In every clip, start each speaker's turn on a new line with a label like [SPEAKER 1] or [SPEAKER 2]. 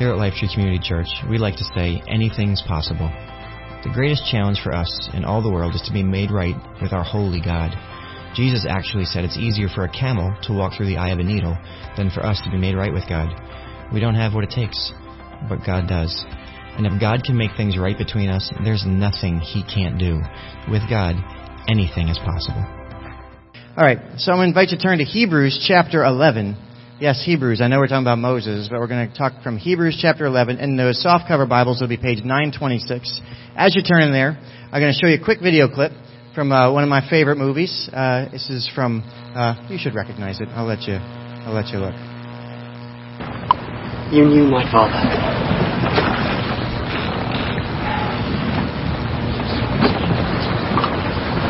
[SPEAKER 1] Here at Lifetree Community Church, we like to say anything's possible. The greatest challenge for us in all the world is to be made right with our holy God. Jesus actually said it's easier for a camel to walk through the eye of a needle than for us to be made right with God. We don't have what it takes, but God does. And if God can make things right between us, there's nothing He can't do. With God, anything is possible.
[SPEAKER 2] All right, so I'm going to invite you to turn to Hebrews chapter 11. Yes, Hebrews. I know we're talking about Moses, but we're going to talk from Hebrews chapter 11. In those softcover Bibles, it'll be page 926. As you turn in there, I'm going to show you a quick video clip from uh, one of my favorite movies. Uh, this is from. Uh, you should recognize it. I'll let you. I'll let you look.
[SPEAKER 3] You knew my father.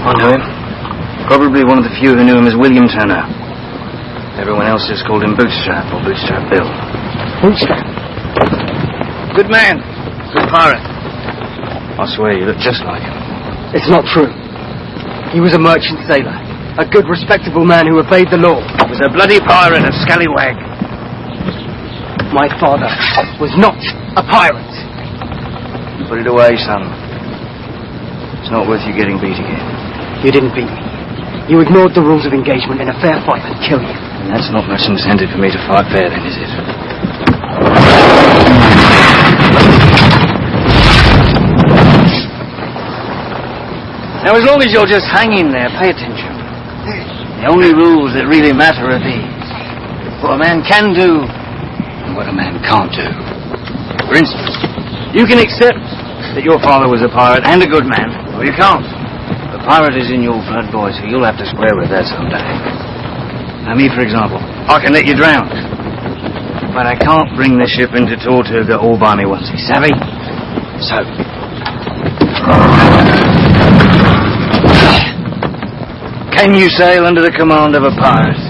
[SPEAKER 4] I know him. Probably one of the few who knew him as William Turner. Everyone else just called him Bootstrap or Bootstrap Bill.
[SPEAKER 3] Bootstrap.
[SPEAKER 4] Good man. Good pirate. I swear you look just like him.
[SPEAKER 3] It's not true. He was a merchant sailor. A good, respectable man who obeyed the law.
[SPEAKER 4] He was a bloody pirate, a scallywag.
[SPEAKER 3] My father was not a pirate.
[SPEAKER 4] Put it away, son. It's not worth you getting beat again.
[SPEAKER 3] You didn't beat me. You ignored the rules of engagement in a fair fight and kill you.
[SPEAKER 4] And that's not much incentive for me to fight fair, then, is it? Now, as long as you're just hanging there, pay attention. The only rules that really matter are these. What a man can do and what a man can't do. For instance, you can accept that your father was a pirate and a good man, or you can't. The pirate is in your blood, boy, so you'll have to square with that someday. Now, me, for example, I can let you drown. But I can't bring the ship into Tortuga all by me once, savvy? So, can you sail under the command of a pirate?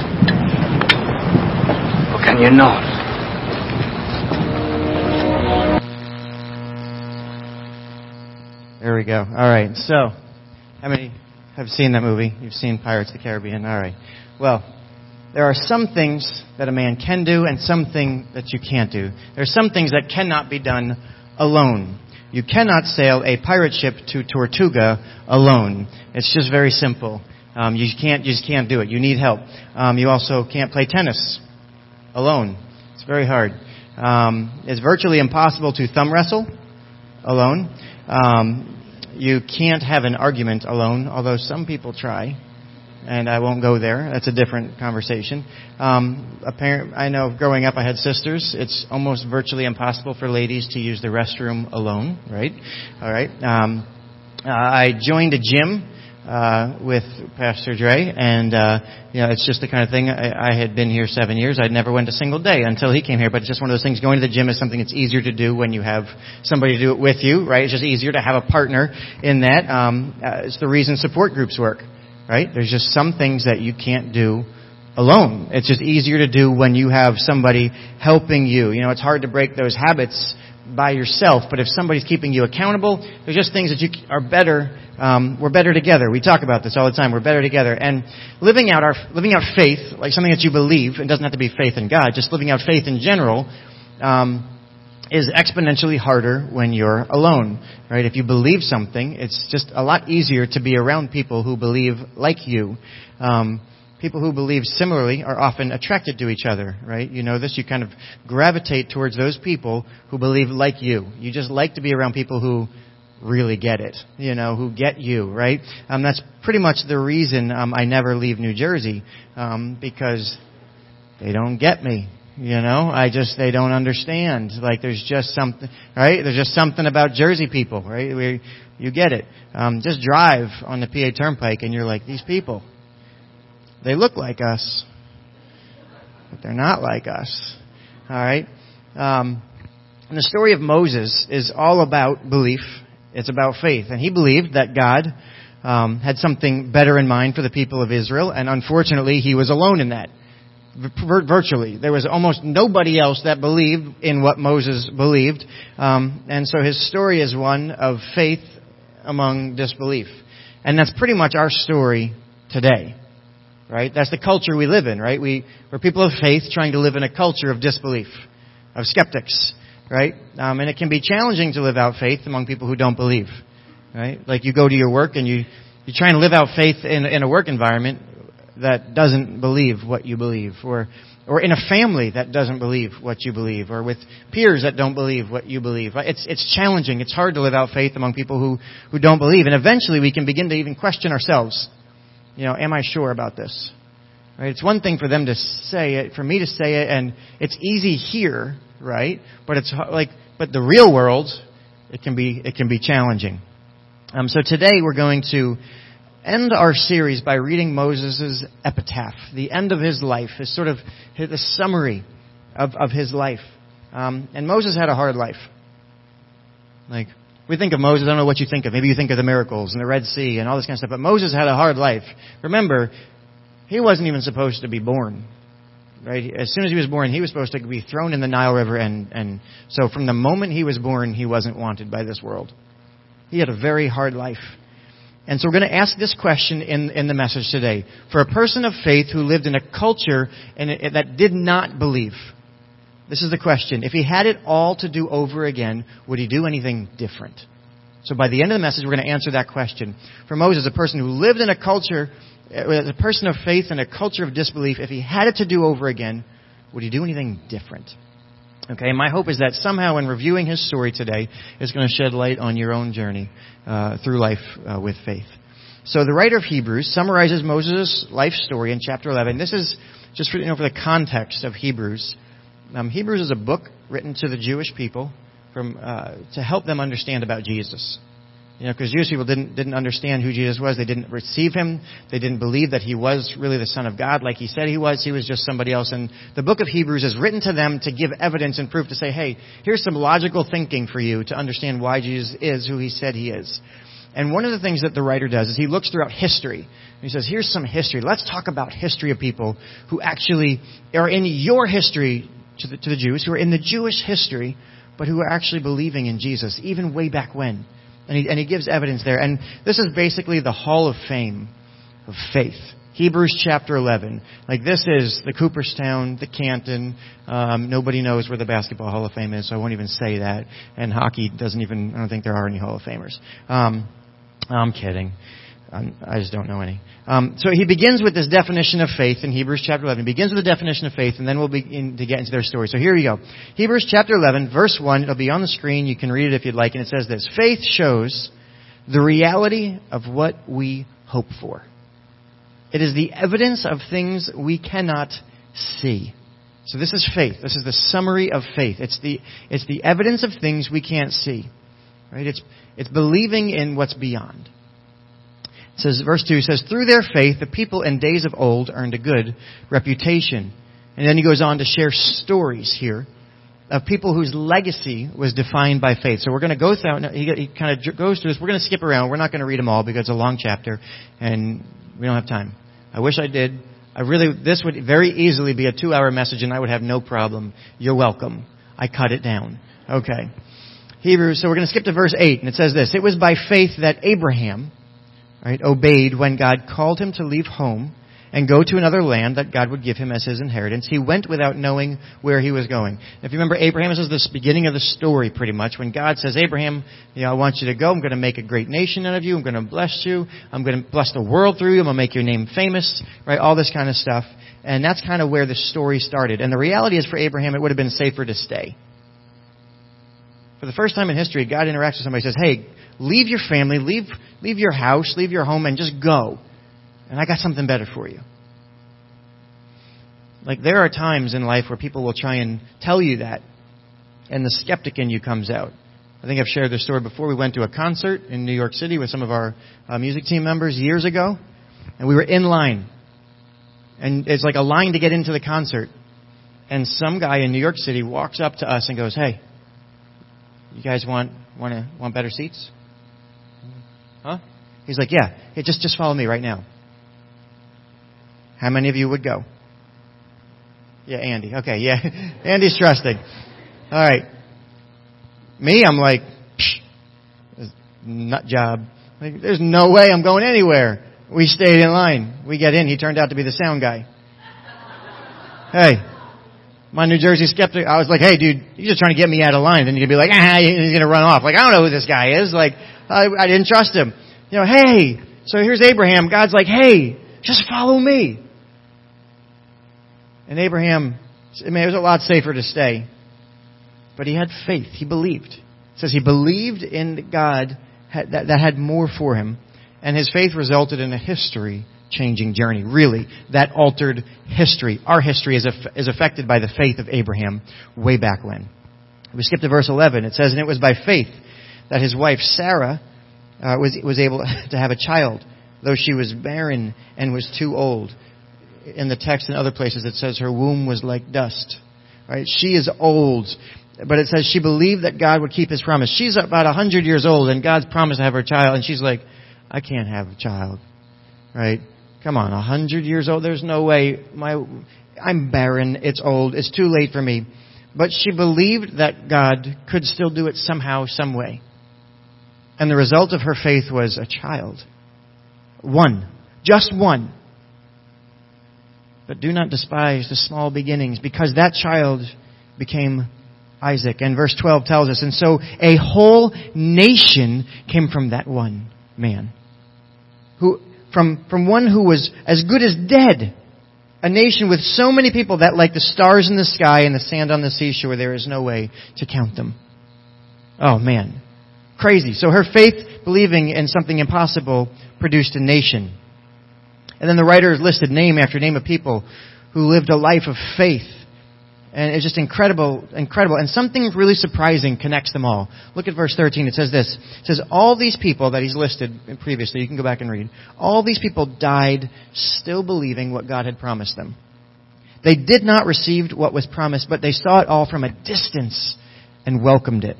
[SPEAKER 4] Or can you not?
[SPEAKER 2] There we go. All right. So, how many have seen that movie? You've seen Pirates of the Caribbean. All right. Well, there are some things that a man can do and some things that you can't do. There are some things that cannot be done alone. You cannot sail a pirate ship to Tortuga alone. It's just very simple. Um, you can't you just can't do it. You need help. Um, you also can't play tennis alone. It's very hard. Um, it's virtually impossible to thumb wrestle alone. Um, you can't have an argument alone, although some people try. And I won't go there. That's a different conversation. Um, apparent, I know growing up I had sisters. It's almost virtually impossible for ladies to use the restroom alone, right? All right. Um, uh, I joined a gym uh, with Pastor Dre, and uh, you know, it's just the kind of thing. I, I had been here seven years. I'd never went a single day until he came here. But it's just one of those things. Going to the gym is something that's easier to do when you have somebody to do it with you, right? It's just easier to have a partner in that. Um, uh, it's the reason support groups work, right? There's just some things that you can't do alone. It's just easier to do when you have somebody helping you. You know, it's hard to break those habits by yourself, but if somebody's keeping you accountable, there's just things that you are better. Um, we're better together. We talk about this all the time. We're better together, and living out our living out faith, like something that you believe, it doesn't have to be faith in God. Just living out faith in general. Um, is exponentially harder when you're alone, right? If you believe something, it's just a lot easier to be around people who believe like you. Um, people who believe similarly are often attracted to each other, right? You know this. You kind of gravitate towards those people who believe like you. You just like to be around people who really get it, you know, who get you, right? Um, that's pretty much the reason um, I never leave New Jersey um, because they don't get me. You know, I just they don't understand. Like there's just something, right? There's just something about Jersey people, right? We, you get it. Um, just drive on the PA Turnpike, and you're like, these people, they look like us, but they're not like us. All right. Um, and the story of Moses is all about belief. It's about faith, and he believed that God um, had something better in mind for the people of Israel, and unfortunately, he was alone in that virtually. There was almost nobody else that believed in what Moses believed. Um, and so his story is one of faith among disbelief. And that's pretty much our story today. Right? That's the culture we live in, right? We, we're people of faith trying to live in a culture of disbelief, of skeptics. right? Um, and it can be challenging to live out faith among people who don't believe, right? Like you go to your work and you you try and live out faith in in a work environment that doesn't believe what you believe, or or in a family that doesn't believe what you believe, or with peers that don't believe what you believe. It's, it's challenging. It's hard to live out faith among people who, who don't believe. And eventually we can begin to even question ourselves. You know, am I sure about this? Right? It's one thing for them to say it, for me to say it, and it's easy here, right? But it's like, but the real world, it can be, it can be challenging. Um, so today we're going to end our series by reading Moses' epitaph, the end of his life, his sort of the summary of, of his life. Um, and Moses had a hard life. Like, we think of Moses, I don't know what you think of. Maybe you think of the miracles and the Red Sea and all this kind of stuff, but Moses had a hard life. Remember, he wasn't even supposed to be born. Right? As soon as he was born, he was supposed to be thrown in the Nile River, and, and so from the moment he was born, he wasn't wanted by this world. He had a very hard life. And so we're going to ask this question in, in the message today. For a person of faith who lived in a culture that did not believe, this is the question. If he had it all to do over again, would he do anything different? So by the end of the message, we're going to answer that question. For Moses, a person who lived in a culture, as a person of faith in a culture of disbelief, if he had it to do over again, would he do anything different? Okay, my hope is that somehow in reviewing his story today is going to shed light on your own journey uh, through life uh, with faith. So the writer of Hebrews summarizes Moses' life story in chapter 11. This is just for, you know, for the context of Hebrews. Um, Hebrews is a book written to the Jewish people from, uh, to help them understand about Jesus. You know, because Jewish people didn't, didn't understand who Jesus was. They didn't receive him. They didn't believe that he was really the Son of God like he said he was. He was just somebody else. And the book of Hebrews is written to them to give evidence and proof to say, hey, here's some logical thinking for you to understand why Jesus is who he said he is. And one of the things that the writer does is he looks throughout history. He says, here's some history. Let's talk about history of people who actually are in your history to the, to the Jews, who are in the Jewish history, but who are actually believing in Jesus, even way back when. And he, and he gives evidence there. And this is basically the Hall of Fame of faith. Hebrews chapter 11. Like this is the Cooperstown, the Canton. Um, nobody knows where the Basketball Hall of Fame is, so I won't even say that. And hockey doesn't even, I don't think there are any Hall of Famers. Um, I'm kidding. I'm, i just don't know any. Um, so he begins with this definition of faith in Hebrews chapter 11. He begins with the definition of faith, and then we'll begin to get into their story. So here we go. Hebrews chapter 11, verse 1. It'll be on the screen. You can read it if you'd like. And it says this. Faith shows the reality of what we hope for. It is the evidence of things we cannot see. So this is faith. This is the summary of faith. It's the, it's the evidence of things we can't see. Right? It's, it's believing in what's beyond says, verse 2 says, Through their faith, the people in days of old earned a good reputation. And then he goes on to share stories here of people whose legacy was defined by faith. So we're going to go through, he, he kind of goes through this. We're going to skip around. We're not going to read them all because it's a long chapter and we don't have time. I wish I did. I really, this would very easily be a two hour message and I would have no problem. You're welcome. I cut it down. Okay. Hebrews, so we're going to skip to verse 8 and it says this. It was by faith that Abraham, right, obeyed when God called him to leave home and go to another land that God would give him as his inheritance. He went without knowing where he was going. If you remember Abraham, this is the beginning of the story pretty much. When God says, Abraham, you know, I want you to go. I'm going to make a great nation out of you. I'm going to bless you. I'm going to bless the world through you. I'm going to make your name famous, right? All this kind of stuff. And that's kind of where the story started. And the reality is for Abraham, it would have been safer to stay. For the first time in history, God interacts with somebody and says, Hey, leave your family, leave, leave your house, leave your home, and just go. And I got something better for you. Like, there are times in life where people will try and tell you that, and the skeptic in you comes out. I think I've shared this story before. We went to a concert in New York City with some of our uh, music team members years ago, and we were in line. And it's like a line to get into the concert. And some guy in New York City walks up to us and goes, Hey, you guys want want to want better seats? Huh? He's like, yeah. Hey, just just follow me right now. How many of you would go? Yeah, Andy. Okay, yeah. Andy's trusting. All right. Me, I'm like, Psh, nut job. Like, there's no way I'm going anywhere. We stayed in line. We get in. He turned out to be the sound guy. Hey, my New Jersey skeptic, I was like, hey dude, you're just trying to get me out of line. Then you'd be like, ah, he's gonna run off. Like, I don't know who this guy is. Like, I, I didn't trust him. You know, hey, so here's Abraham. God's like, hey, just follow me. And Abraham, I mean, it was a lot safer to stay. But he had faith. He believed. It says he believed in God that, that had more for him. And his faith resulted in a history changing journey. Really, that altered history. Our history is, is affected by the faith of Abraham way back when. We skip to verse 11. It says, And it was by faith that his wife Sarah uh, was, was able to have a child, though she was barren and was too old. In the text and other places, it says her womb was like dust. Right? She is old, but it says she believed that God would keep His promise. She's about a hundred years old, and God's promised to have her child, and she's like, "I can't have a child." Right? Come on, a hundred years old? There's no way. My, I'm barren. It's old. It's too late for me. But she believed that God could still do it somehow, some way. And the result of her faith was a child. One. Just one. But do not despise the small beginnings, because that child became Isaac. And verse 12 tells us, and so a whole nation came from that one man. Who, from, from one who was as good as dead. A nation with so many people that like the stars in the sky and the sand on the seashore, there is no way to count them. Oh man. Crazy. So her faith, believing in something impossible, produced a nation. And then the writer has listed name after name of people who lived a life of faith. And it's just incredible, incredible. And something really surprising connects them all. Look at verse 13. It says this. It says, all these people that he's listed previously, you can go back and read, all these people died still believing what God had promised them. They did not receive what was promised, but they saw it all from a distance and welcomed it.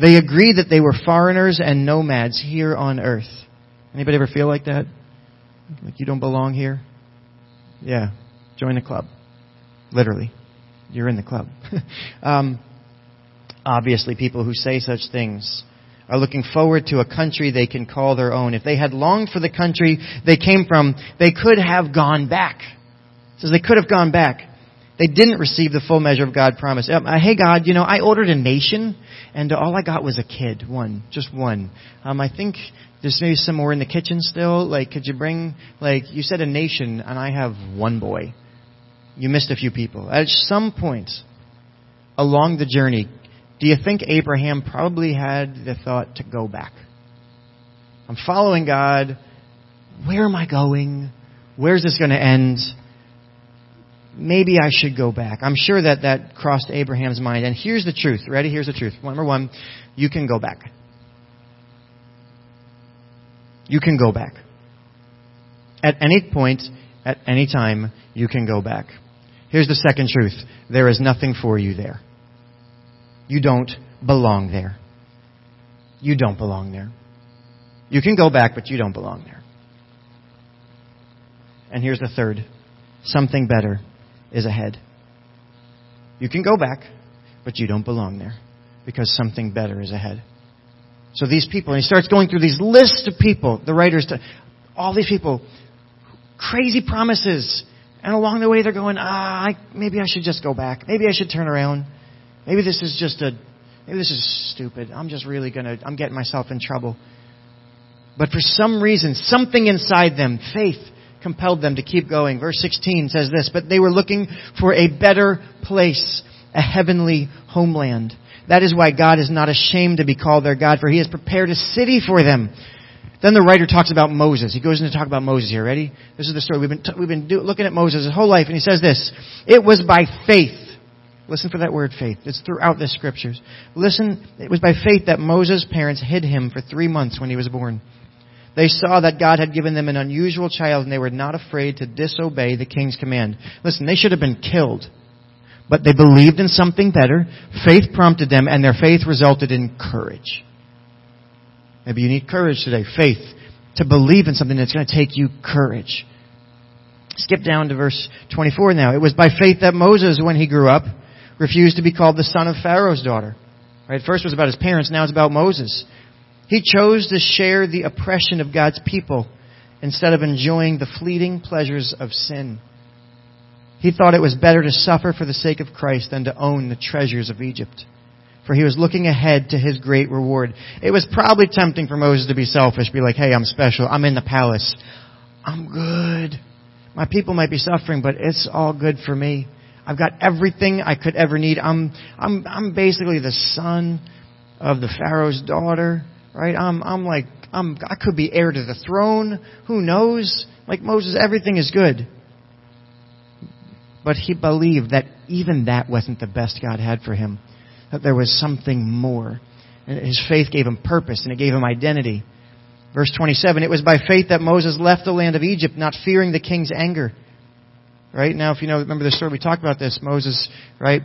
[SPEAKER 2] They agreed that they were foreigners and nomads here on earth. Anybody ever feel like that? Like you don't belong here? Yeah. Join the club. Literally. You're in the club. um, obviously, people who say such things are looking forward to a country they can call their own. If they had longed for the country they came from, they could have gone back. It says they could have gone back. They didn't receive the full measure of God's promise. Um, uh, hey God, you know, I ordered a nation, and all I got was a kid, one, just one. Um, I think there's maybe some more in the kitchen still. Like, could you bring, like, you said a nation, and I have one boy. You missed a few people. At some point along the journey, do you think Abraham probably had the thought to go back? I'm following God. Where am I going? Where's this going to end? Maybe I should go back. I'm sure that that crossed Abraham's mind. And here's the truth. Ready? Here's the truth. Number one, you can go back. You can go back. At any point, at any time, you can go back. Here's the second truth. There is nothing for you there. You don't belong there. You don't belong there. You can go back, but you don't belong there. And here's the third. Something better is ahead. You can go back, but you don't belong there because something better is ahead. So these people, and he starts going through these lists of people, the writers, to, all these people, crazy promises. And along the way, they're going, ah, I, maybe I should just go back. Maybe I should turn around. Maybe this is just a, maybe this is stupid. I'm just really gonna, I'm getting myself in trouble. But for some reason, something inside them, faith, compelled them to keep going. Verse 16 says this, but they were looking for a better place, a heavenly homeland. That is why God is not ashamed to be called their God, for he has prepared a city for them. Then the writer talks about Moses. He goes into talk about Moses here. Ready? This is the story. We've been, t- we've been do- looking at Moses his whole life, and he says this. It was by faith. Listen for that word faith. It's throughout the scriptures. Listen, it was by faith that Moses' parents hid him for three months when he was born. They saw that God had given them an unusual child and they were not afraid to disobey the king's command. Listen, they should have been killed. But they believed in something better. Faith prompted them and their faith resulted in courage. Maybe you need courage today. Faith. To believe in something that's going to take you courage. Skip down to verse 24 now. It was by faith that Moses, when he grew up, refused to be called the son of Pharaoh's daughter. Right? First was about his parents, now it's about Moses. He chose to share the oppression of God's people instead of enjoying the fleeting pleasures of sin. He thought it was better to suffer for the sake of Christ than to own the treasures of Egypt. For he was looking ahead to his great reward. It was probably tempting for Moses to be selfish, be like, hey, I'm special. I'm in the palace. I'm good. My people might be suffering, but it's all good for me. I've got everything I could ever need. I'm, I'm, I'm basically the son of the Pharaoh's daughter, right? I'm, I'm like, I'm, I could be heir to the throne. Who knows? Like Moses, everything is good. But he believed that even that wasn't the best God had for him. That there was something more. And his faith gave him purpose and it gave him identity. Verse 27, it was by faith that Moses left the land of Egypt, not fearing the king's anger. Right? Now, if you know, remember the story, we talked about this. Moses, right?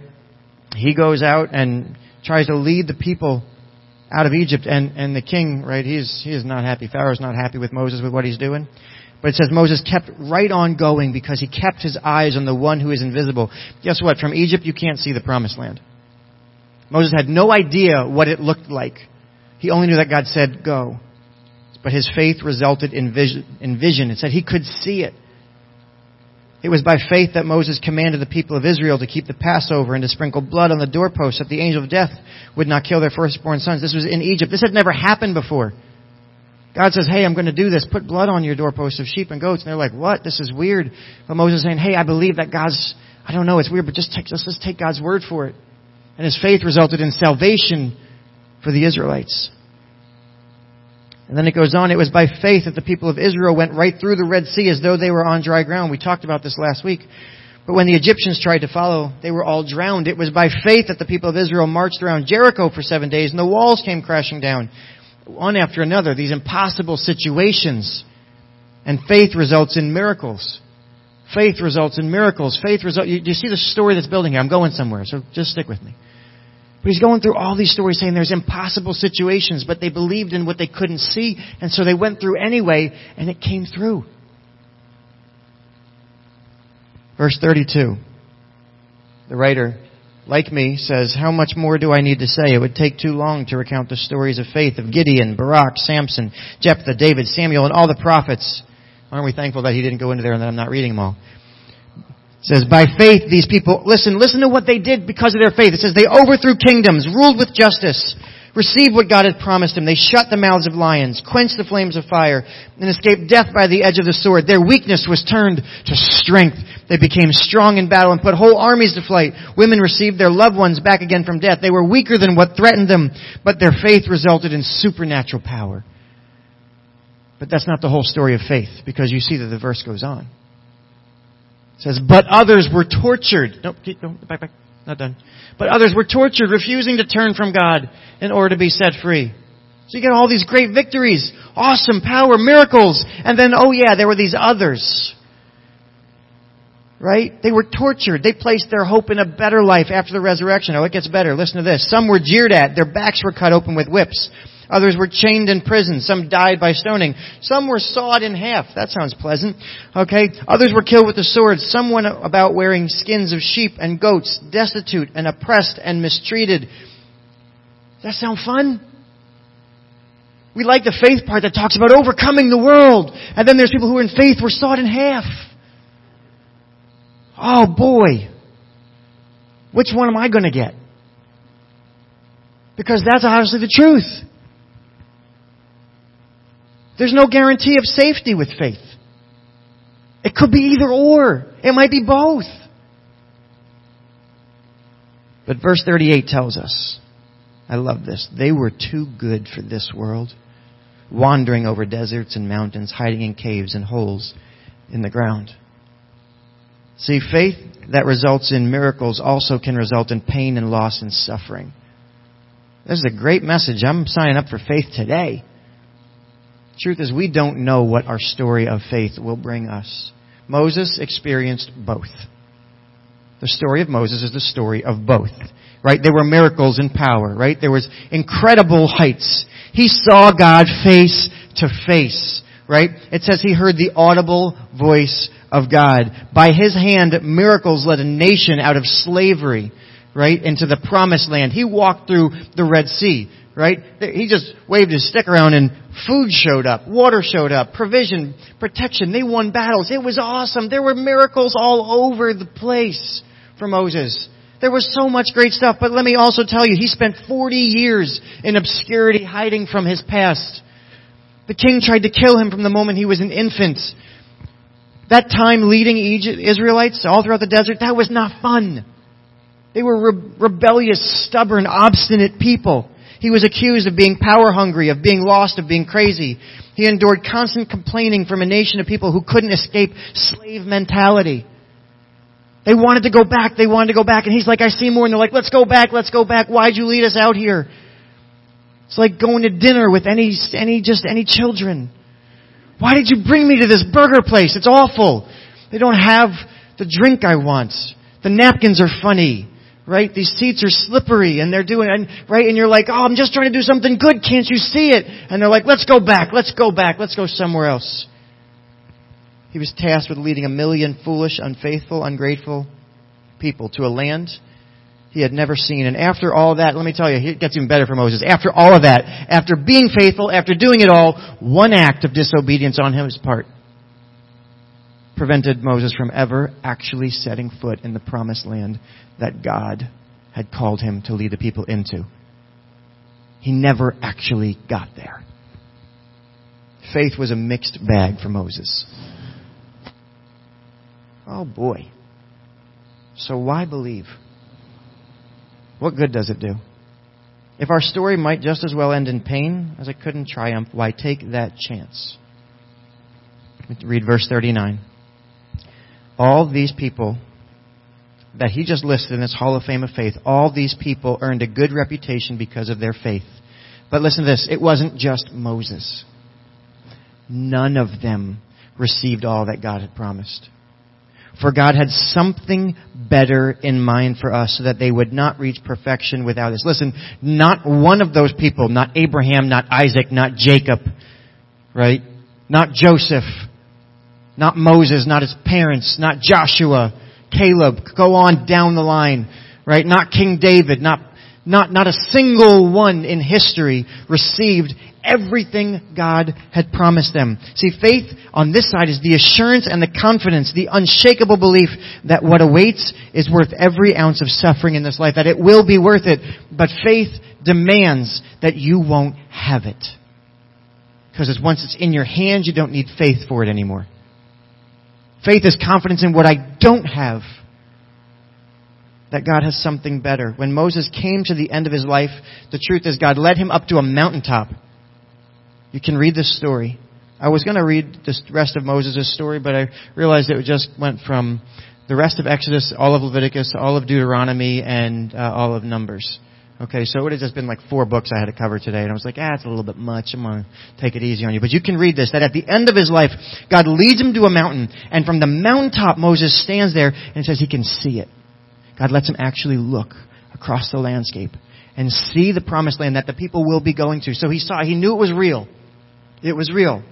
[SPEAKER 2] He goes out and tries to lead the people out of Egypt, and, and the king, right, he's, he is not happy. Pharaoh's not happy with Moses with what he's doing. But it says Moses kept right on going because he kept his eyes on the one who is invisible. Guess what? From Egypt, you can't see the promised land. Moses had no idea what it looked like. He only knew that God said, go. But his faith resulted in vision. In vision. It said he could see it. It was by faith that Moses commanded the people of Israel to keep the Passover and to sprinkle blood on the doorposts that the angel of death would not kill their firstborn sons. This was in Egypt. This had never happened before. God says, hey, I'm going to do this. Put blood on your doorposts of sheep and goats. And they're like, what? This is weird. But Moses is saying, hey, I believe that God's, I don't know, it's weird, but just take, let's just take God's word for it. And his faith resulted in salvation for the Israelites. And then it goes on, it was by faith that the people of Israel went right through the Red Sea as though they were on dry ground. We talked about this last week. But when the Egyptians tried to follow, they were all drowned. It was by faith that the people of Israel marched around Jericho for seven days and the walls came crashing down. One after another, these impossible situations. And faith results in miracles. Faith results in miracles. Faith results, you, you see the story that's building here. I'm going somewhere, so just stick with me. But he's going through all these stories saying there's impossible situations, but they believed in what they couldn't see, and so they went through anyway, and it came through. Verse 32. The writer, like me, says, How much more do I need to say? It would take too long to recount the stories of faith of Gideon, Barak, Samson, Jephthah, David, Samuel, and all the prophets. Aren't we thankful that he didn't go into there and that I'm not reading them all? It says, by faith, these people, listen, listen to what they did because of their faith. It says, they overthrew kingdoms, ruled with justice, received what God had promised them. They shut the mouths of lions, quenched the flames of fire, and escaped death by the edge of the sword. Their weakness was turned to strength. They became strong in battle and put whole armies to flight. Women received their loved ones back again from death. They were weaker than what threatened them, but their faith resulted in supernatural power. But that's not the whole story of faith, because you see that the verse goes on. Says, but others were tortured. Nope, keep going. Back, back. Not done. But others were tortured, refusing to turn from God in order to be set free. So you get all these great victories, awesome power, miracles, and then, oh yeah, there were these others. Right? They were tortured. They placed their hope in a better life after the resurrection. Oh, it gets better. Listen to this. Some were jeered at. Their backs were cut open with whips. Others were chained in prison. Some died by stoning. Some were sawed in half. That sounds pleasant. Okay. Others were killed with the sword. Some went about wearing skins of sheep and goats, destitute and oppressed and mistreated. Does that sound fun? We like the faith part that talks about overcoming the world. And then there's people who in faith were sawed in half. Oh boy. Which one am I going to get? Because that's obviously the truth. There's no guarantee of safety with faith. It could be either or. It might be both. But verse 38 tells us, I love this, they were too good for this world, wandering over deserts and mountains, hiding in caves and holes in the ground. See, faith that results in miracles also can result in pain and loss and suffering. This is a great message. I'm signing up for faith today. Truth is, we don't know what our story of faith will bring us. Moses experienced both. The story of Moses is the story of both. Right? There were miracles and power, right? There was incredible heights. He saw God face to face, right? It says he heard the audible voice of God. By his hand, miracles led a nation out of slavery, right? Into the promised land. He walked through the Red Sea right? He just waved his stick around and food showed up, water showed up, provision, protection. They won battles. It was awesome. There were miracles all over the place for Moses. There was so much great stuff, but let me also tell you, he spent 40 years in obscurity hiding from his past. The king tried to kill him from the moment he was an infant. That time leading Egypt, Israelites all throughout the desert, that was not fun. They were re- rebellious, stubborn, obstinate people. He was accused of being power hungry, of being lost, of being crazy. He endured constant complaining from a nation of people who couldn't escape slave mentality. They wanted to go back. They wanted to go back. And he's like, I see more. And they're like, let's go back. Let's go back. Why'd you lead us out here? It's like going to dinner with any, any, just any children. Why did you bring me to this burger place? It's awful. They don't have the drink I want. The napkins are funny. Right? These seats are slippery and they're doing, and, right? And you're like, oh, I'm just trying to do something good. Can't you see it? And they're like, let's go back. Let's go back. Let's go somewhere else. He was tasked with leading a million foolish, unfaithful, ungrateful people to a land he had never seen. And after all that, let me tell you, it gets even better for Moses. After all of that, after being faithful, after doing it all, one act of disobedience on his part prevented Moses from ever actually setting foot in the promised land that God had called him to lead the people into. He never actually got there. Faith was a mixed bag for Moses. Oh boy. So why believe? What good does it do? If our story might just as well end in pain as it could in triumph, why take that chance? Read verse 39. All these people that he just listed in this Hall of Fame of Faith, all these people earned a good reputation because of their faith. But listen to this it wasn't just Moses. None of them received all that God had promised. For God had something better in mind for us so that they would not reach perfection without us. Listen, not one of those people, not Abraham, not Isaac, not Jacob, right? Not Joseph, not Moses, not his parents, not Joshua, Caleb, go on down the line, right? Not King David, not, not, not a single one in history received everything God had promised them. See, faith on this side is the assurance and the confidence, the unshakable belief that what awaits is worth every ounce of suffering in this life, that it will be worth it. But faith demands that you won't have it. Because once it's in your hands, you don't need faith for it anymore. Faith is confidence in what I don't have. That God has something better. When Moses came to the end of his life, the truth is God led him up to a mountaintop you can read this story. I was going to read the rest of Moses' story, but I realized it just went from the rest of Exodus, all of Leviticus, all of Deuteronomy, and uh, all of Numbers. Okay, so it would have just been like four books I had to cover today, and I was like, ah, it's a little bit much. I'm to take it easy on you. But you can read this, that at the end of his life, God leads him to a mountain, and from the mountaintop, Moses stands there and says he can see it. God lets him actually look across the landscape and see the promised land that the people will be going to. So he saw, he knew it was real. It was real.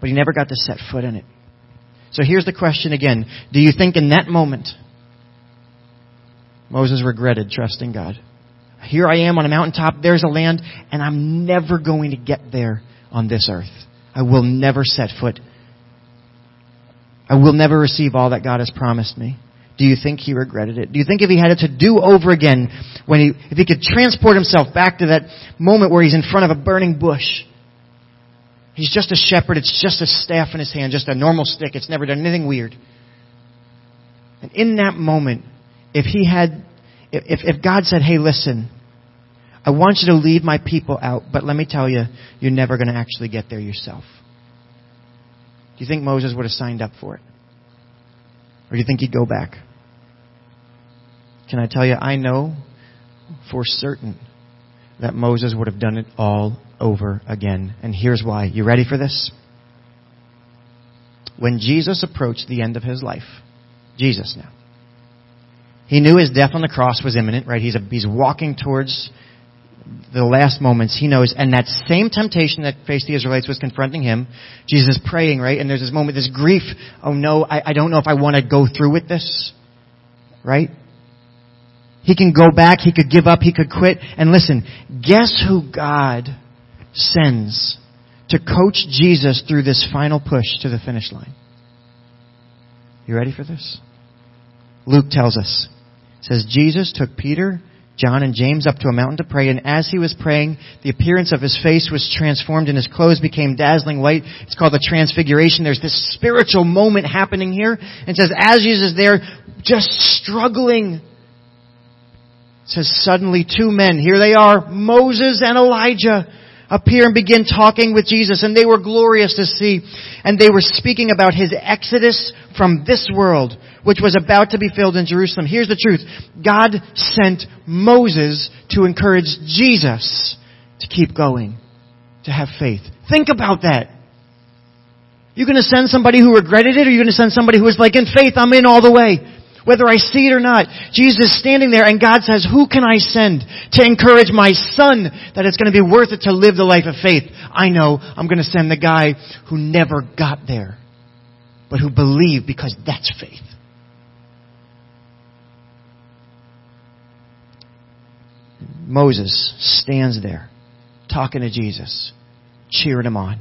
[SPEAKER 2] But he never got to set foot in it. So here's the question again. Do you think in that moment Moses regretted trusting God? Here I am on a mountaintop, there's a land, and I'm never going to get there on this earth. I will never set foot. I will never receive all that God has promised me. Do you think he regretted it? Do you think if he had it to do over again, when he, if he could transport himself back to that moment where he's in front of a burning bush, He's just a shepherd. It's just a staff in his hand, just a normal stick. It's never done anything weird. And in that moment, if he had, if, if God said, hey, listen, I want you to lead my people out, but let me tell you, you're never going to actually get there yourself. Do you think Moses would have signed up for it? Or do you think he'd go back? Can I tell you, I know for certain that Moses would have done it all over again. And here's why. You ready for this? When Jesus approached the end of his life, Jesus now, he knew his death on the cross was imminent, right? He's, a, he's walking towards the last moments. He knows, and that same temptation that faced the Israelites was confronting him. Jesus praying, right? And there's this moment, this grief. Oh no, I, I don't know if I want to go through with this, right? He can go back, he could give up, he could quit. And listen, guess who God sends to coach Jesus through this final push to the finish line? You ready for this? Luke tells us. It says Jesus took Peter, John, and James up to a mountain to pray, and as he was praying, the appearance of his face was transformed and his clothes became dazzling white. It's called the transfiguration. There's this spiritual moment happening here. And says, as Jesus is there, just struggling, says suddenly two men, here they are, Moses and Elijah, appear and begin talking with Jesus, and they were glorious to see. And they were speaking about his exodus from this world, which was about to be filled in Jerusalem. Here's the truth. God sent Moses to encourage Jesus to keep going, to have faith. Think about that. You're going to send somebody who regretted it, or you're going to send somebody who was like, in faith, I'm in all the way? Whether I see it or not. Jesus is standing there and God says, who can I send to encourage my son that it's going to be worth it to live the life of faith? I know I'm going to send the guy who never got there, but who believed because that's faith. Moses stands there talking to Jesus, cheering him on,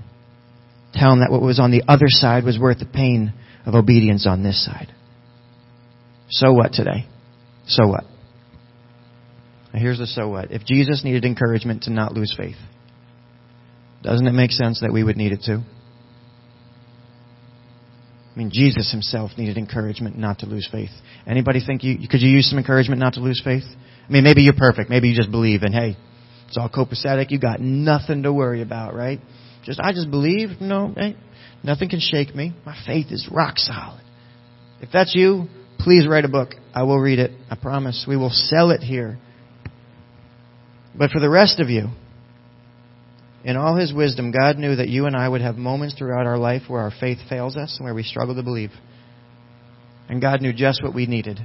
[SPEAKER 2] telling him that what was on the other side was worth the pain of obedience on this side. So what today? So what? Now here's the so what. If Jesus needed encouragement to not lose faith, doesn't it make sense that we would need it too? I mean, Jesus himself needed encouragement not to lose faith. Anybody think you could you use some encouragement not to lose faith? I mean, maybe you're perfect. Maybe you just believe, and hey, it's all copacetic. You got nothing to worry about, right? Just I just believe. No, hey, nothing can shake me. My faith is rock solid. If that's you, Please write a book. I will read it. I promise. We will sell it here. But for the rest of you, in all His wisdom, God knew that you and I would have moments throughout our life where our faith fails us and where we struggle to believe. And God knew just what we needed.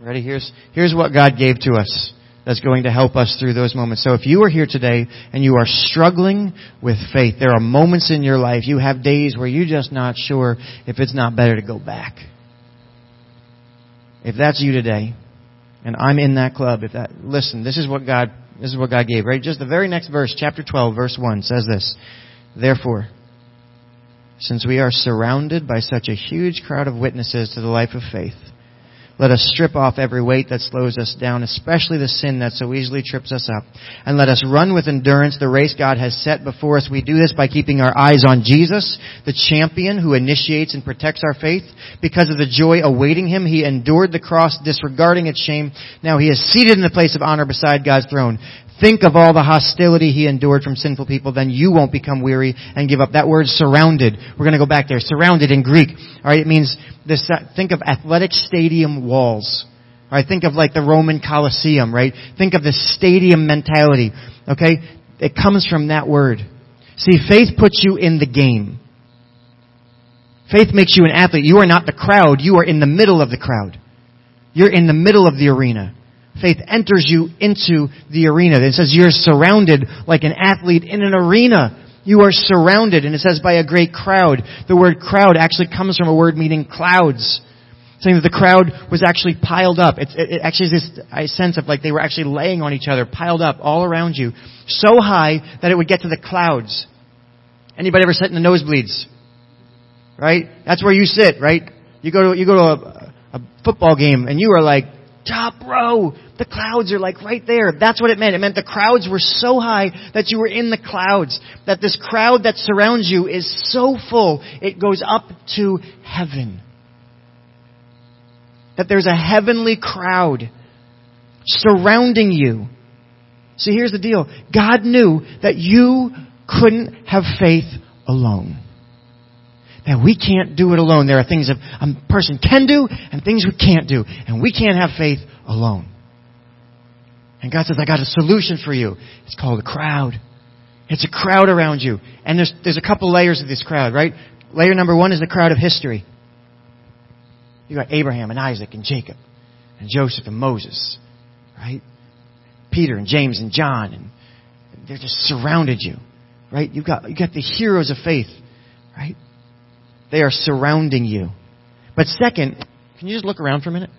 [SPEAKER 2] Ready? Here's, here's what God gave to us that's going to help us through those moments. So if you are here today and you are struggling with faith, there are moments in your life, you have days where you're just not sure if it's not better to go back. If that's you today, and I'm in that club, if that, listen, this is what God, this is what God gave, right? Just the very next verse, chapter 12, verse 1 says this. Therefore, since we are surrounded by such a huge crowd of witnesses to the life of faith, let us strip off every weight that slows us down, especially the sin that so easily trips us up. And let us run with endurance the race God has set before us. We do this by keeping our eyes on Jesus, the champion who initiates and protects our faith. Because of the joy awaiting him, he endured the cross, disregarding its shame. Now he is seated in the place of honor beside God's throne. Think of all the hostility he endured from sinful people, then you won't become weary and give up. That word surrounded, we're going to go back there. Surrounded in Greek. Alright, it means this, uh, think of athletic stadium walls. Alright, think of like the Roman Colosseum, right? Think of the stadium mentality. Okay? It comes from that word. See, faith puts you in the game. Faith makes you an athlete. You are not the crowd, you are in the middle of the crowd. You're in the middle of the arena. Faith enters you into the arena. It says you're surrounded like an athlete in an arena. You are surrounded, and it says by a great crowd. The word crowd actually comes from a word meaning clouds. Saying that the crowd was actually piled up. It's, it, actually is this sense of like they were actually laying on each other, piled up all around you, so high that it would get to the clouds. Anybody ever sit in the nosebleeds? Right? That's where you sit, right? You go to, you go to a, a football game and you are like top row. The clouds are like right there. That's what it meant. It meant the crowds were so high that you were in the clouds. That this crowd that surrounds you is so full, it goes up to heaven. That there's a heavenly crowd surrounding you. See, here's the deal. God knew that you couldn't have faith alone that we can't do it alone. There are things a person can do and things we can't do. And we can't have faith alone. And God says, I got a solution for you. It's called a crowd. It's a crowd around you. And there's, there's a couple layers of this crowd, right? Layer number one is the crowd of history. You got Abraham and Isaac and Jacob and Joseph and Moses, right? Peter and James and John and they're just surrounded you, right? You got, you got the heroes of faith, right? They are surrounding you. But second, can you just look around for a minute?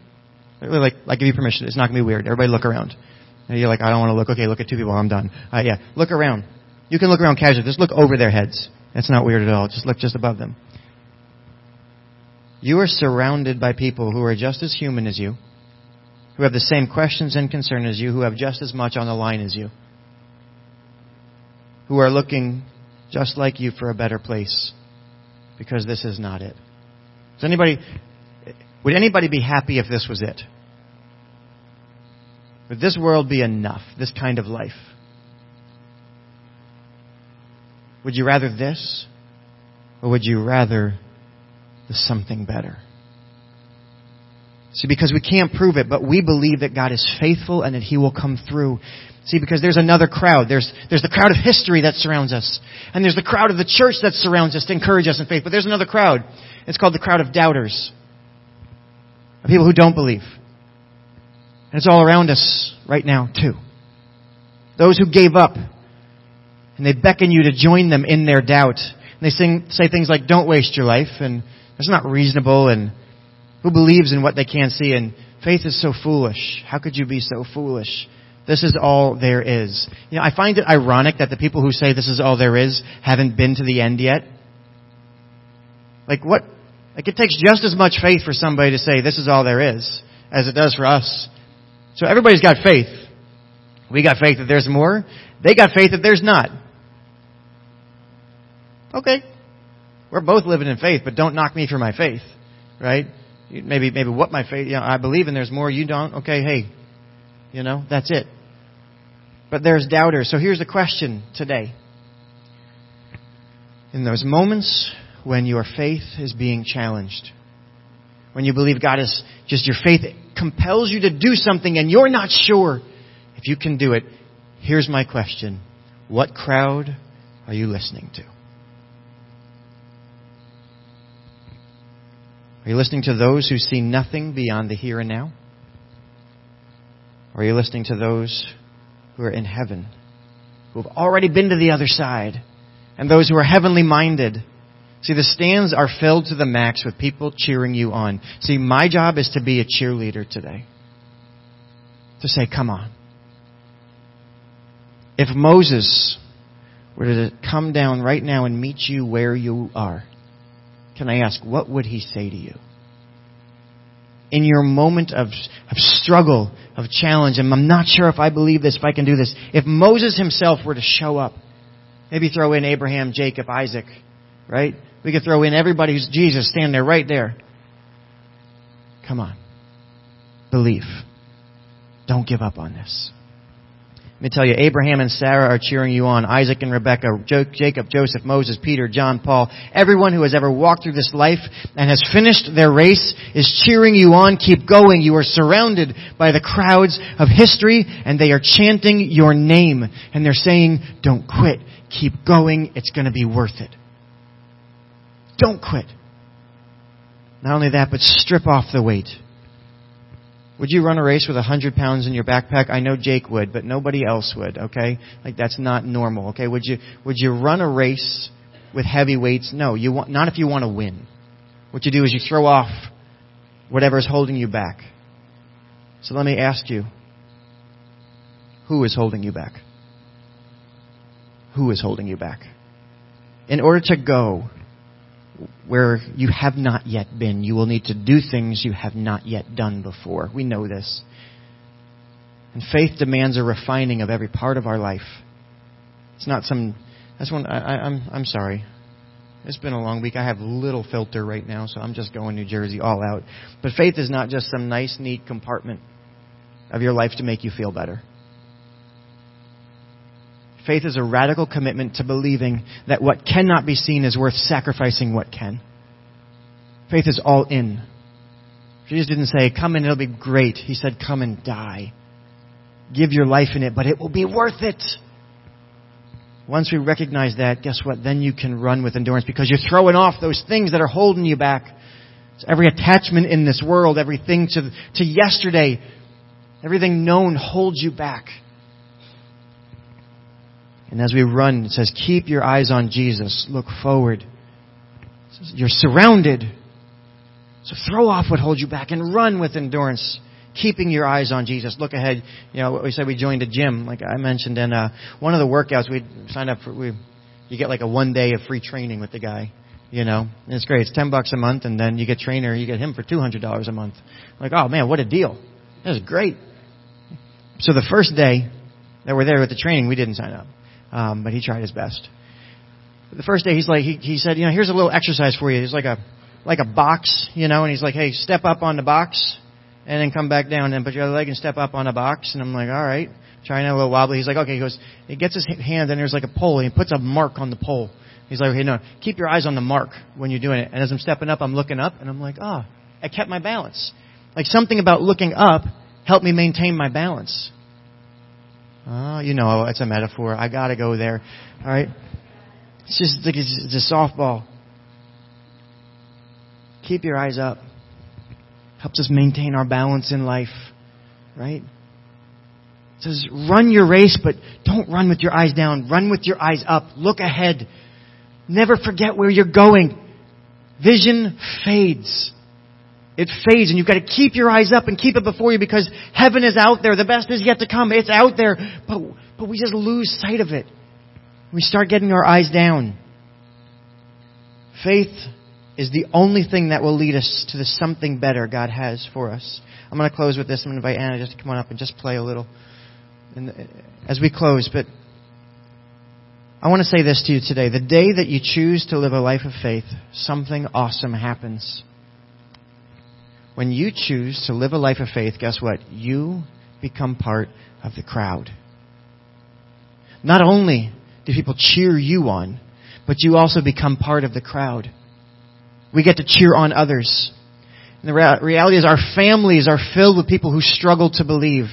[SPEAKER 2] Like, I give you permission. It's not going to be weird. Everybody look around. And you're like, I don't want to look. Okay, look at two people. I'm done. Uh, yeah, look around. You can look around casually. Just look over their heads. That's not weird at all. Just look just above them. You are surrounded by people who are just as human as you, who have the same questions and concern as you, who have just as much on the line as you, who are looking just like you for a better place because this is not it. Does anybody, would anybody be happy if this was it? Would this world be enough, this kind of life? Would you rather this? Or would you rather the something better? See, because we can't prove it, but we believe that God is faithful and that He will come through. See, because there's another crowd. There's, there's the crowd of history that surrounds us. And there's the crowd of the church that surrounds us to encourage us in faith. But there's another crowd. It's called the crowd of doubters. Of people who don't believe. And it's all around us right now, too. Those who gave up. And they beckon you to join them in their doubt. And they sing, say things like, don't waste your life. And that's not reasonable. And who believes in what they can't see? And faith is so foolish. How could you be so foolish? This is all there is. You know, I find it ironic that the people who say this is all there is haven't been to the end yet. Like what? Like it takes just as much faith for somebody to say this is all there is as it does for us. So everybody's got faith. We got faith that there's more. They got faith that there's not. Okay. We're both living in faith, but don't knock me for my faith. Right? Maybe, maybe what my faith, you know, I believe in there's more, you don't. Okay, hey, you know, that's it. But there's doubters. So here's the question today. In those moments when your faith is being challenged, when you believe God is just your faith compels you to do something and you're not sure if you can do it, here's my question. What crowd are you listening to? Are you listening to those who see nothing beyond the here and now? Or are you listening to those who are in heaven, who have already been to the other side, and those who are heavenly minded? See, the stands are filled to the max with people cheering you on. See, my job is to be a cheerleader today. To say, come on. If Moses were to come down right now and meet you where you are, can I ask, what would he say to you? In your moment of, of struggle, of challenge, and I'm not sure if I believe this, if I can do this. If Moses himself were to show up, maybe throw in Abraham, Jacob, Isaac, right? We could throw in everybody who's Jesus standing there right there. Come on. Believe. Don't give up on this. Let me tell you, Abraham and Sarah are cheering you on. Isaac and Rebecca, Jacob, Joseph, Moses, Peter, John, Paul. Everyone who has ever walked through this life and has finished their race is cheering you on. Keep going. You are surrounded by the crowds of history and they are chanting your name. And they're saying, don't quit. Keep going. It's going to be worth it. Don't quit. Not only that, but strip off the weight. Would you run a race with a hundred pounds in your backpack? I know Jake would, but nobody else would, okay? Like that's not normal, okay? Would you, would you run a race with heavy weights? No, you want, not if you want to win. What you do is you throw off whatever is holding you back. So let me ask you, who is holding you back? Who is holding you back? In order to go, where you have not yet been. You will need to do things you have not yet done before. We know this. And faith demands a refining of every part of our life. It's not some. That's one. I, I, I'm. I'm sorry. It's been a long week. I have little filter right now, so I'm just going New Jersey all out. But faith is not just some nice, neat compartment of your life to make you feel better. Faith is a radical commitment to believing that what cannot be seen is worth sacrificing what can. Faith is all in. Jesus didn't say, come and it'll be great. He said, come and die. Give your life in it, but it will be worth it. Once we recognize that, guess what? Then you can run with endurance because you're throwing off those things that are holding you back. Every attachment in this world, everything to, to yesterday, everything known holds you back. And as we run, it says, keep your eyes on Jesus. Look forward. You're surrounded. So throw off what holds you back and run with endurance keeping your eyes on Jesus. Look ahead. You know, we said we joined a gym, like I mentioned, and uh, one of the workouts we signed up for. We you get like a one day of free training with the guy. You know, and it's great. It's ten bucks a month, and then you get trainer. You get him for two hundred dollars a month. Like, oh man, what a deal! This is great. So the first day that we're there with the training, we didn't sign up, um, but he tried his best. The first day, he's like, he, he said, you know, here's a little exercise for you. He's like a like a box, you know, and he's like, hey, step up on the box and then come back down and put your other leg and step up on a box. And I'm like, all right. Trying a little wobbly. He's like, okay. He goes, he gets his hand and there's like a pole and he puts a mark on the pole. He's like, okay, no, keep your eyes on the mark when you're doing it. And as I'm stepping up, I'm looking up and I'm like, ah, oh, I kept my balance. Like something about looking up helped me maintain my balance. Oh, you know, it's a metaphor. I gotta go there. All right. It's just like it's, it's a softball. Keep your eyes up. Helps us maintain our balance in life, right? It says, run your race, but don't run with your eyes down. Run with your eyes up. Look ahead. Never forget where you're going. Vision fades. It fades, and you've got to keep your eyes up and keep it before you because heaven is out there. The best is yet to come. It's out there. But, but we just lose sight of it. We start getting our eyes down. Faith is the only thing that will lead us to the something better God has for us. I'm going to close with this. I'm going to invite Anna just to come on up and just play a little as we close. But I want to say this to you today. The day that you choose to live a life of faith, something awesome happens. When you choose to live a life of faith, guess what? You become part of the crowd. Not only do people cheer you on, but you also become part of the crowd. We get to cheer on others. And the reality is our families are filled with people who struggle to believe.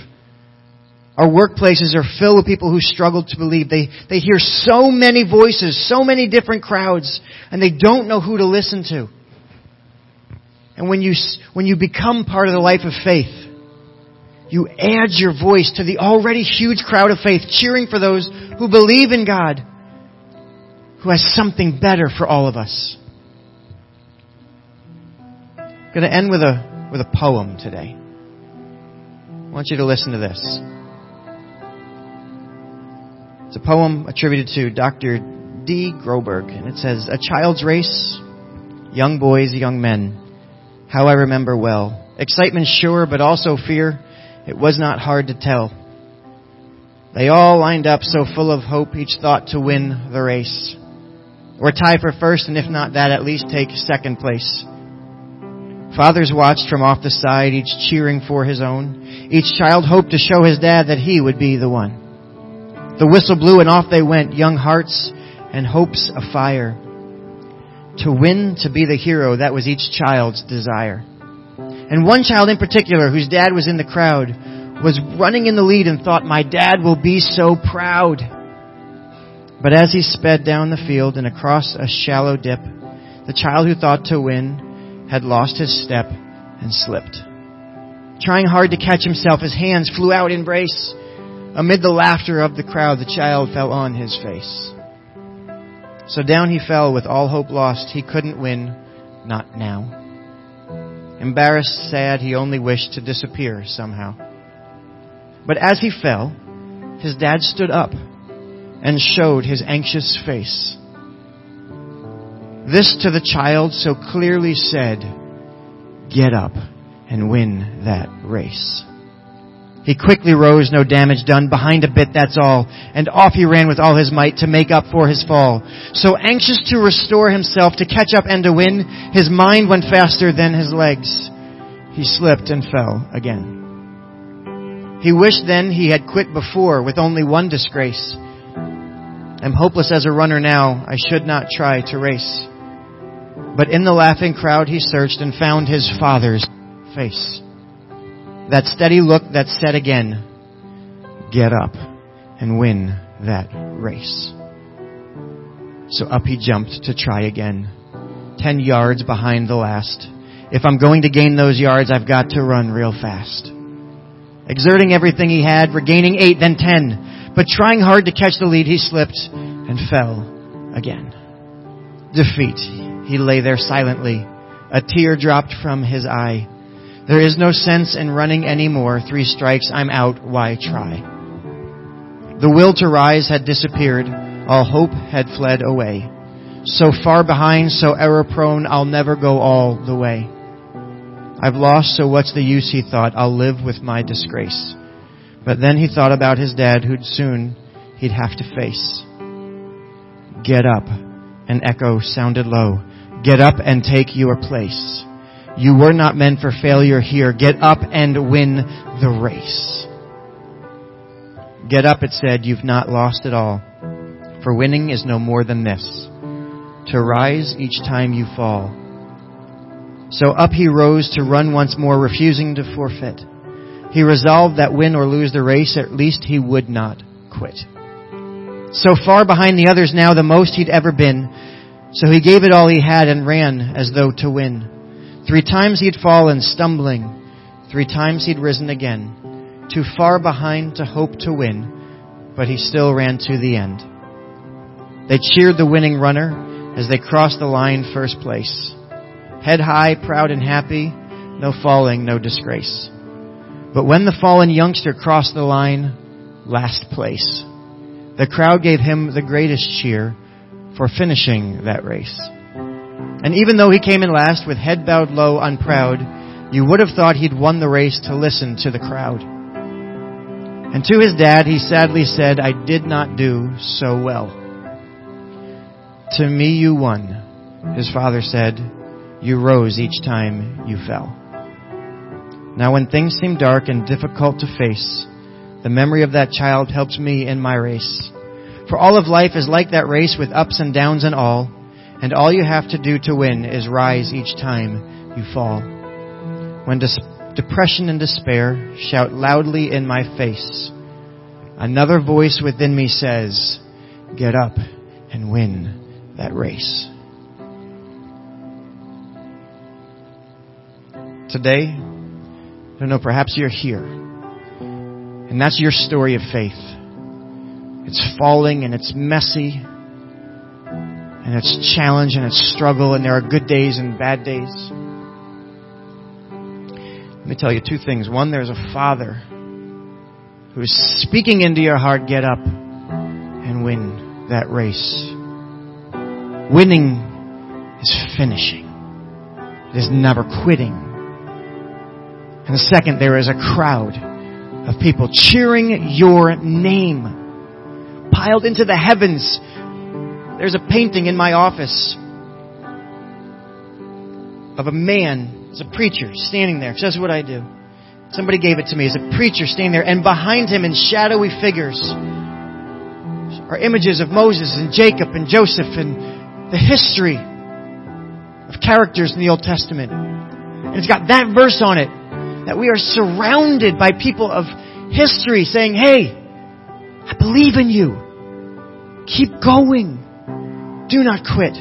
[SPEAKER 2] Our workplaces are filled with people who struggle to believe. They, they hear so many voices, so many different crowds, and they don't know who to listen to. And when you, when you become part of the life of faith, you add your voice to the already huge crowd of faith, cheering for those who believe in God, who has something better for all of us. I'm going to end with a, with a poem today. I want you to listen to this. It's a poem attributed to Dr. D. Groberg, and it says, A child's race, young boys, young men, how I remember well. Excitement sure, but also fear. It was not hard to tell. They all lined up so full of hope, each thought to win the race. Or tie for first, and if not that, at least take second place. Fathers watched from off the side, each cheering for his own. Each child hoped to show his dad that he would be the one. The whistle blew and off they went, young hearts and hopes afire. To win, to be the hero, that was each child's desire. And one child in particular, whose dad was in the crowd, was running in the lead and thought, my dad will be so proud. But as he sped down the field and across a shallow dip, the child who thought to win had lost his step and slipped. Trying hard to catch himself, his hands flew out in brace. Amid the laughter of the crowd, the child fell on his face. So down he fell with all hope lost. He couldn't win, not now. Embarrassed, sad, he only wished to disappear somehow. But as he fell, his dad stood up and showed his anxious face. This to the child so clearly said, Get up and win that race. He quickly rose, no damage done, behind a bit, that's all, and off he ran with all his might to make up for his fall. So anxious to restore himself, to catch up and to win, his mind went faster than his legs. He slipped and fell again. He wished then he had quit before with only one disgrace. I'm hopeless as a runner now, I should not try to race. But in the laughing crowd he searched and found his father's face. That steady look that said again, get up and win that race. So up he jumped to try again. Ten yards behind the last. If I'm going to gain those yards, I've got to run real fast. Exerting everything he had, regaining eight, then ten. But trying hard to catch the lead, he slipped and fell again. Defeat. He lay there silently. A tear dropped from his eye. There is no sense in running anymore. Three strikes, I'm out. Why try? The will to rise had disappeared. All hope had fled away. So far behind, so error prone, I'll never go all the way. I've lost, so what's the use, he thought. I'll live with my disgrace. But then he thought about his dad, who'd soon he'd have to face. Get up. An echo sounded low. Get up and take your place. You were not meant for failure here. Get up and win the race. Get up, it said. You've not lost it all. For winning is no more than this. To rise each time you fall. So up he rose to run once more, refusing to forfeit. He resolved that win or lose the race, at least he would not quit. So far behind the others now, the most he'd ever been. So he gave it all he had and ran as though to win. Three times he'd fallen, stumbling. Three times he'd risen again. Too far behind to hope to win, but he still ran to the end. They cheered the winning runner as they crossed the line first place. Head high, proud and happy, no falling, no disgrace. But when the fallen youngster crossed the line, last place, the crowd gave him the greatest cheer for finishing that race. And even though he came in last with head bowed low, unproud, you would have thought he'd won the race to listen to the crowd. And to his dad, he sadly said, I did not do so well. To me you won, his father said. You rose each time you fell. Now when things seem dark and difficult to face, the memory of that child helps me in my race. For all of life is like that race with ups and downs and all, and all you have to do to win is rise each time you fall. When dis- depression and despair shout loudly in my face, another voice within me says, get up and win that race. Today, I don't know, perhaps you're here. And that's your story of faith. It's falling and it's messy. And it's challenge and it's struggle and there are good days and bad days. Let me tell you two things. One, there's a father who is speaking into your heart, get up and win that race. Winning is finishing. It is never quitting. And second, there is a crowd of people cheering your name piled into the heavens. There's a painting in my office of a man, as a preacher, standing there. Just what I do. Somebody gave it to me as a preacher standing there, and behind him in shadowy figures are images of Moses and Jacob and Joseph and the history of characters in the Old Testament. And it's got that verse on it that we are surrounded by people of history saying, Hey, I believe in you. Keep going. Do not quit.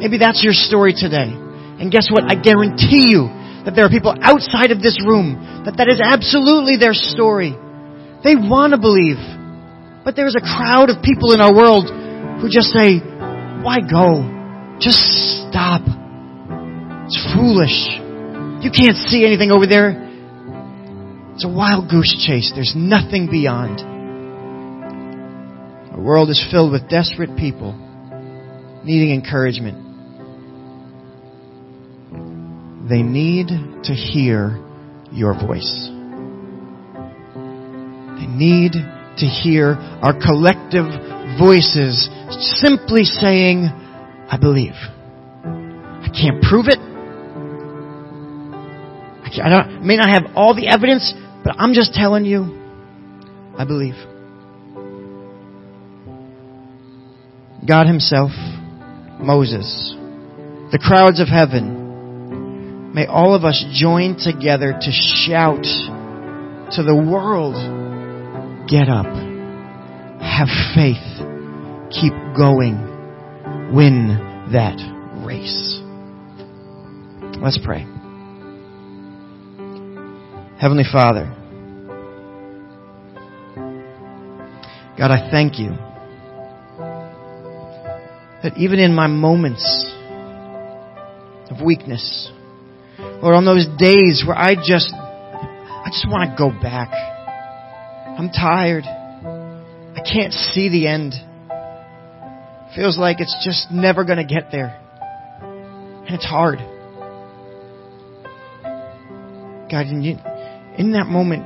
[SPEAKER 2] Maybe that's your story today. And guess what? I guarantee you that there are people outside of this room that that is absolutely their story. They want to believe. But there's a crowd of people in our world who just say, why go? Just stop. It's foolish. You can't see anything over there. It's a wild goose chase. There's nothing beyond. Our world is filled with desperate people needing encouragement. They need to hear your voice. They need to hear our collective voices simply saying, I believe. I can't prove it. I, I may not have all the evidence, but I'm just telling you, I believe. God Himself, Moses, the crowds of heaven, may all of us join together to shout to the world, get up, have faith, keep going, win that race. Let's pray. Heavenly Father, God, I thank you that even in my moments of weakness, Lord, on those days where I just, I just want to go back. I'm tired. I can't see the end. Feels like it's just never going to get there. And it's hard. God, in, you, in that moment,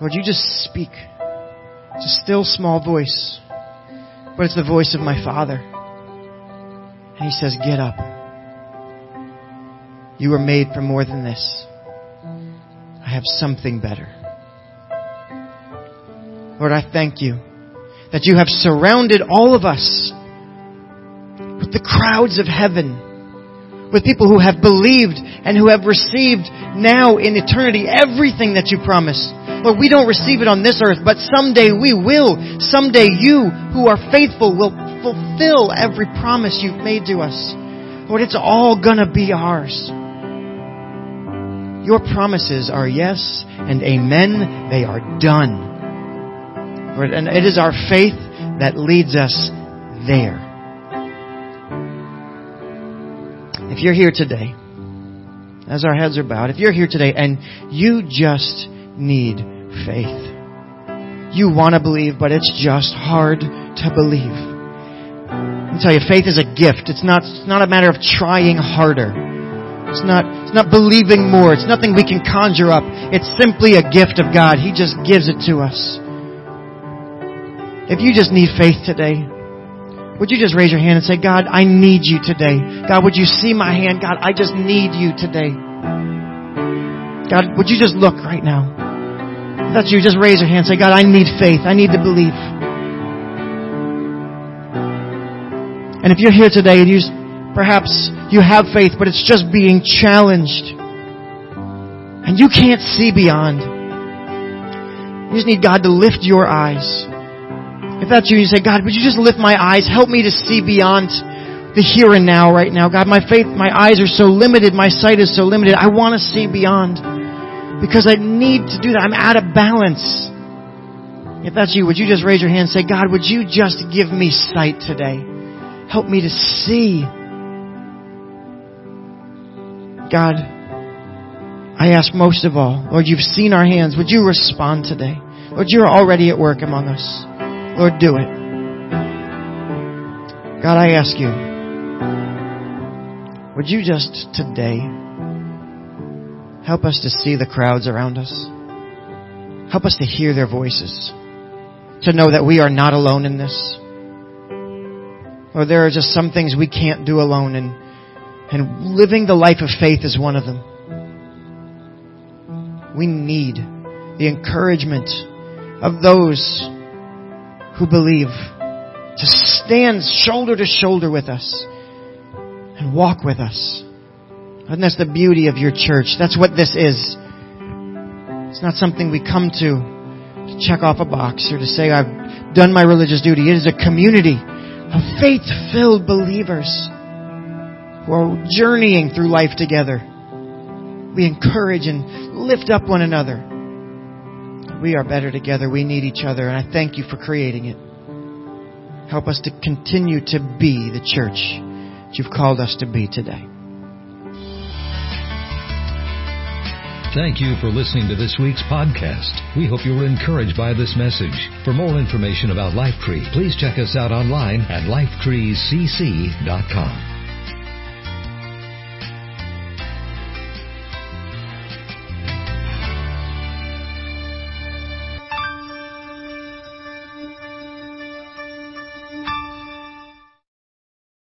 [SPEAKER 2] Lord, you just speak. It's a still small voice, but it's the voice of my Father. And He says, Get up. You were made for more than this. I have something better. Lord, I thank you that you have surrounded all of us with the crowds of heaven, with people who have believed and who have received now in eternity everything that you promised. Lord, we don't receive it on this earth, but someday we will. Someday you, who are faithful, will fulfill every promise you've made to us. Lord, it's all gonna be ours. Your promises are yes and amen. They are done. Lord, and it is our faith that leads us there. If you're here today, as our heads are bowed, if you're here today and you just need faith, you want to believe, but it's just hard to believe. I tell you, faith is a gift. It's not, it's not a matter of trying harder. It's not, it's not believing more. It's nothing we can conjure up. It's simply a gift of God. He just gives it to us. If you just need faith today, would you just raise your hand and say, God, I need you today. God, would you see my hand? God, I just need you today. God, would you just look right now? If that's you, just raise your hand say, God, I need faith. I need to believe. And if you're here today and you perhaps you have faith, but it's just being challenged, and you can't see beyond, you just need God to lift your eyes. If that's you, you say, God, would you just lift my eyes? Help me to see beyond the here and now right now. God, my faith, my eyes are so limited. My sight is so limited. I want to see beyond because I need to do that. I'm out of balance. If that's you, would you just raise your hand and say, God, would you just give me sight today? Help me to see. God, I ask most of all, Lord, you've seen our hands. Would you respond today? Lord, you're already at work among us. Lord, do it. God, I ask you, would you just today help us to see the crowds around us? Help us to hear their voices, to know that we are not alone in this. Or there are just some things we can't do alone, and, and living the life of faith is one of them. We need the encouragement of those who believe to stand shoulder to shoulder with us and walk with us. And that's the beauty of your church. That's what this is. It's not something we come to to check off a box or to say I've done my religious duty. It is a community of faith-filled believers who are journeying through life together. We encourage and lift up one another. We are better together. We need each other. And I thank you for creating it. Help us to continue to be the church that you've called us to be today.
[SPEAKER 5] Thank you for listening to this week's podcast. We hope you were encouraged by this message. For more information about LifeTree, please check us out online at lifetreecc.com.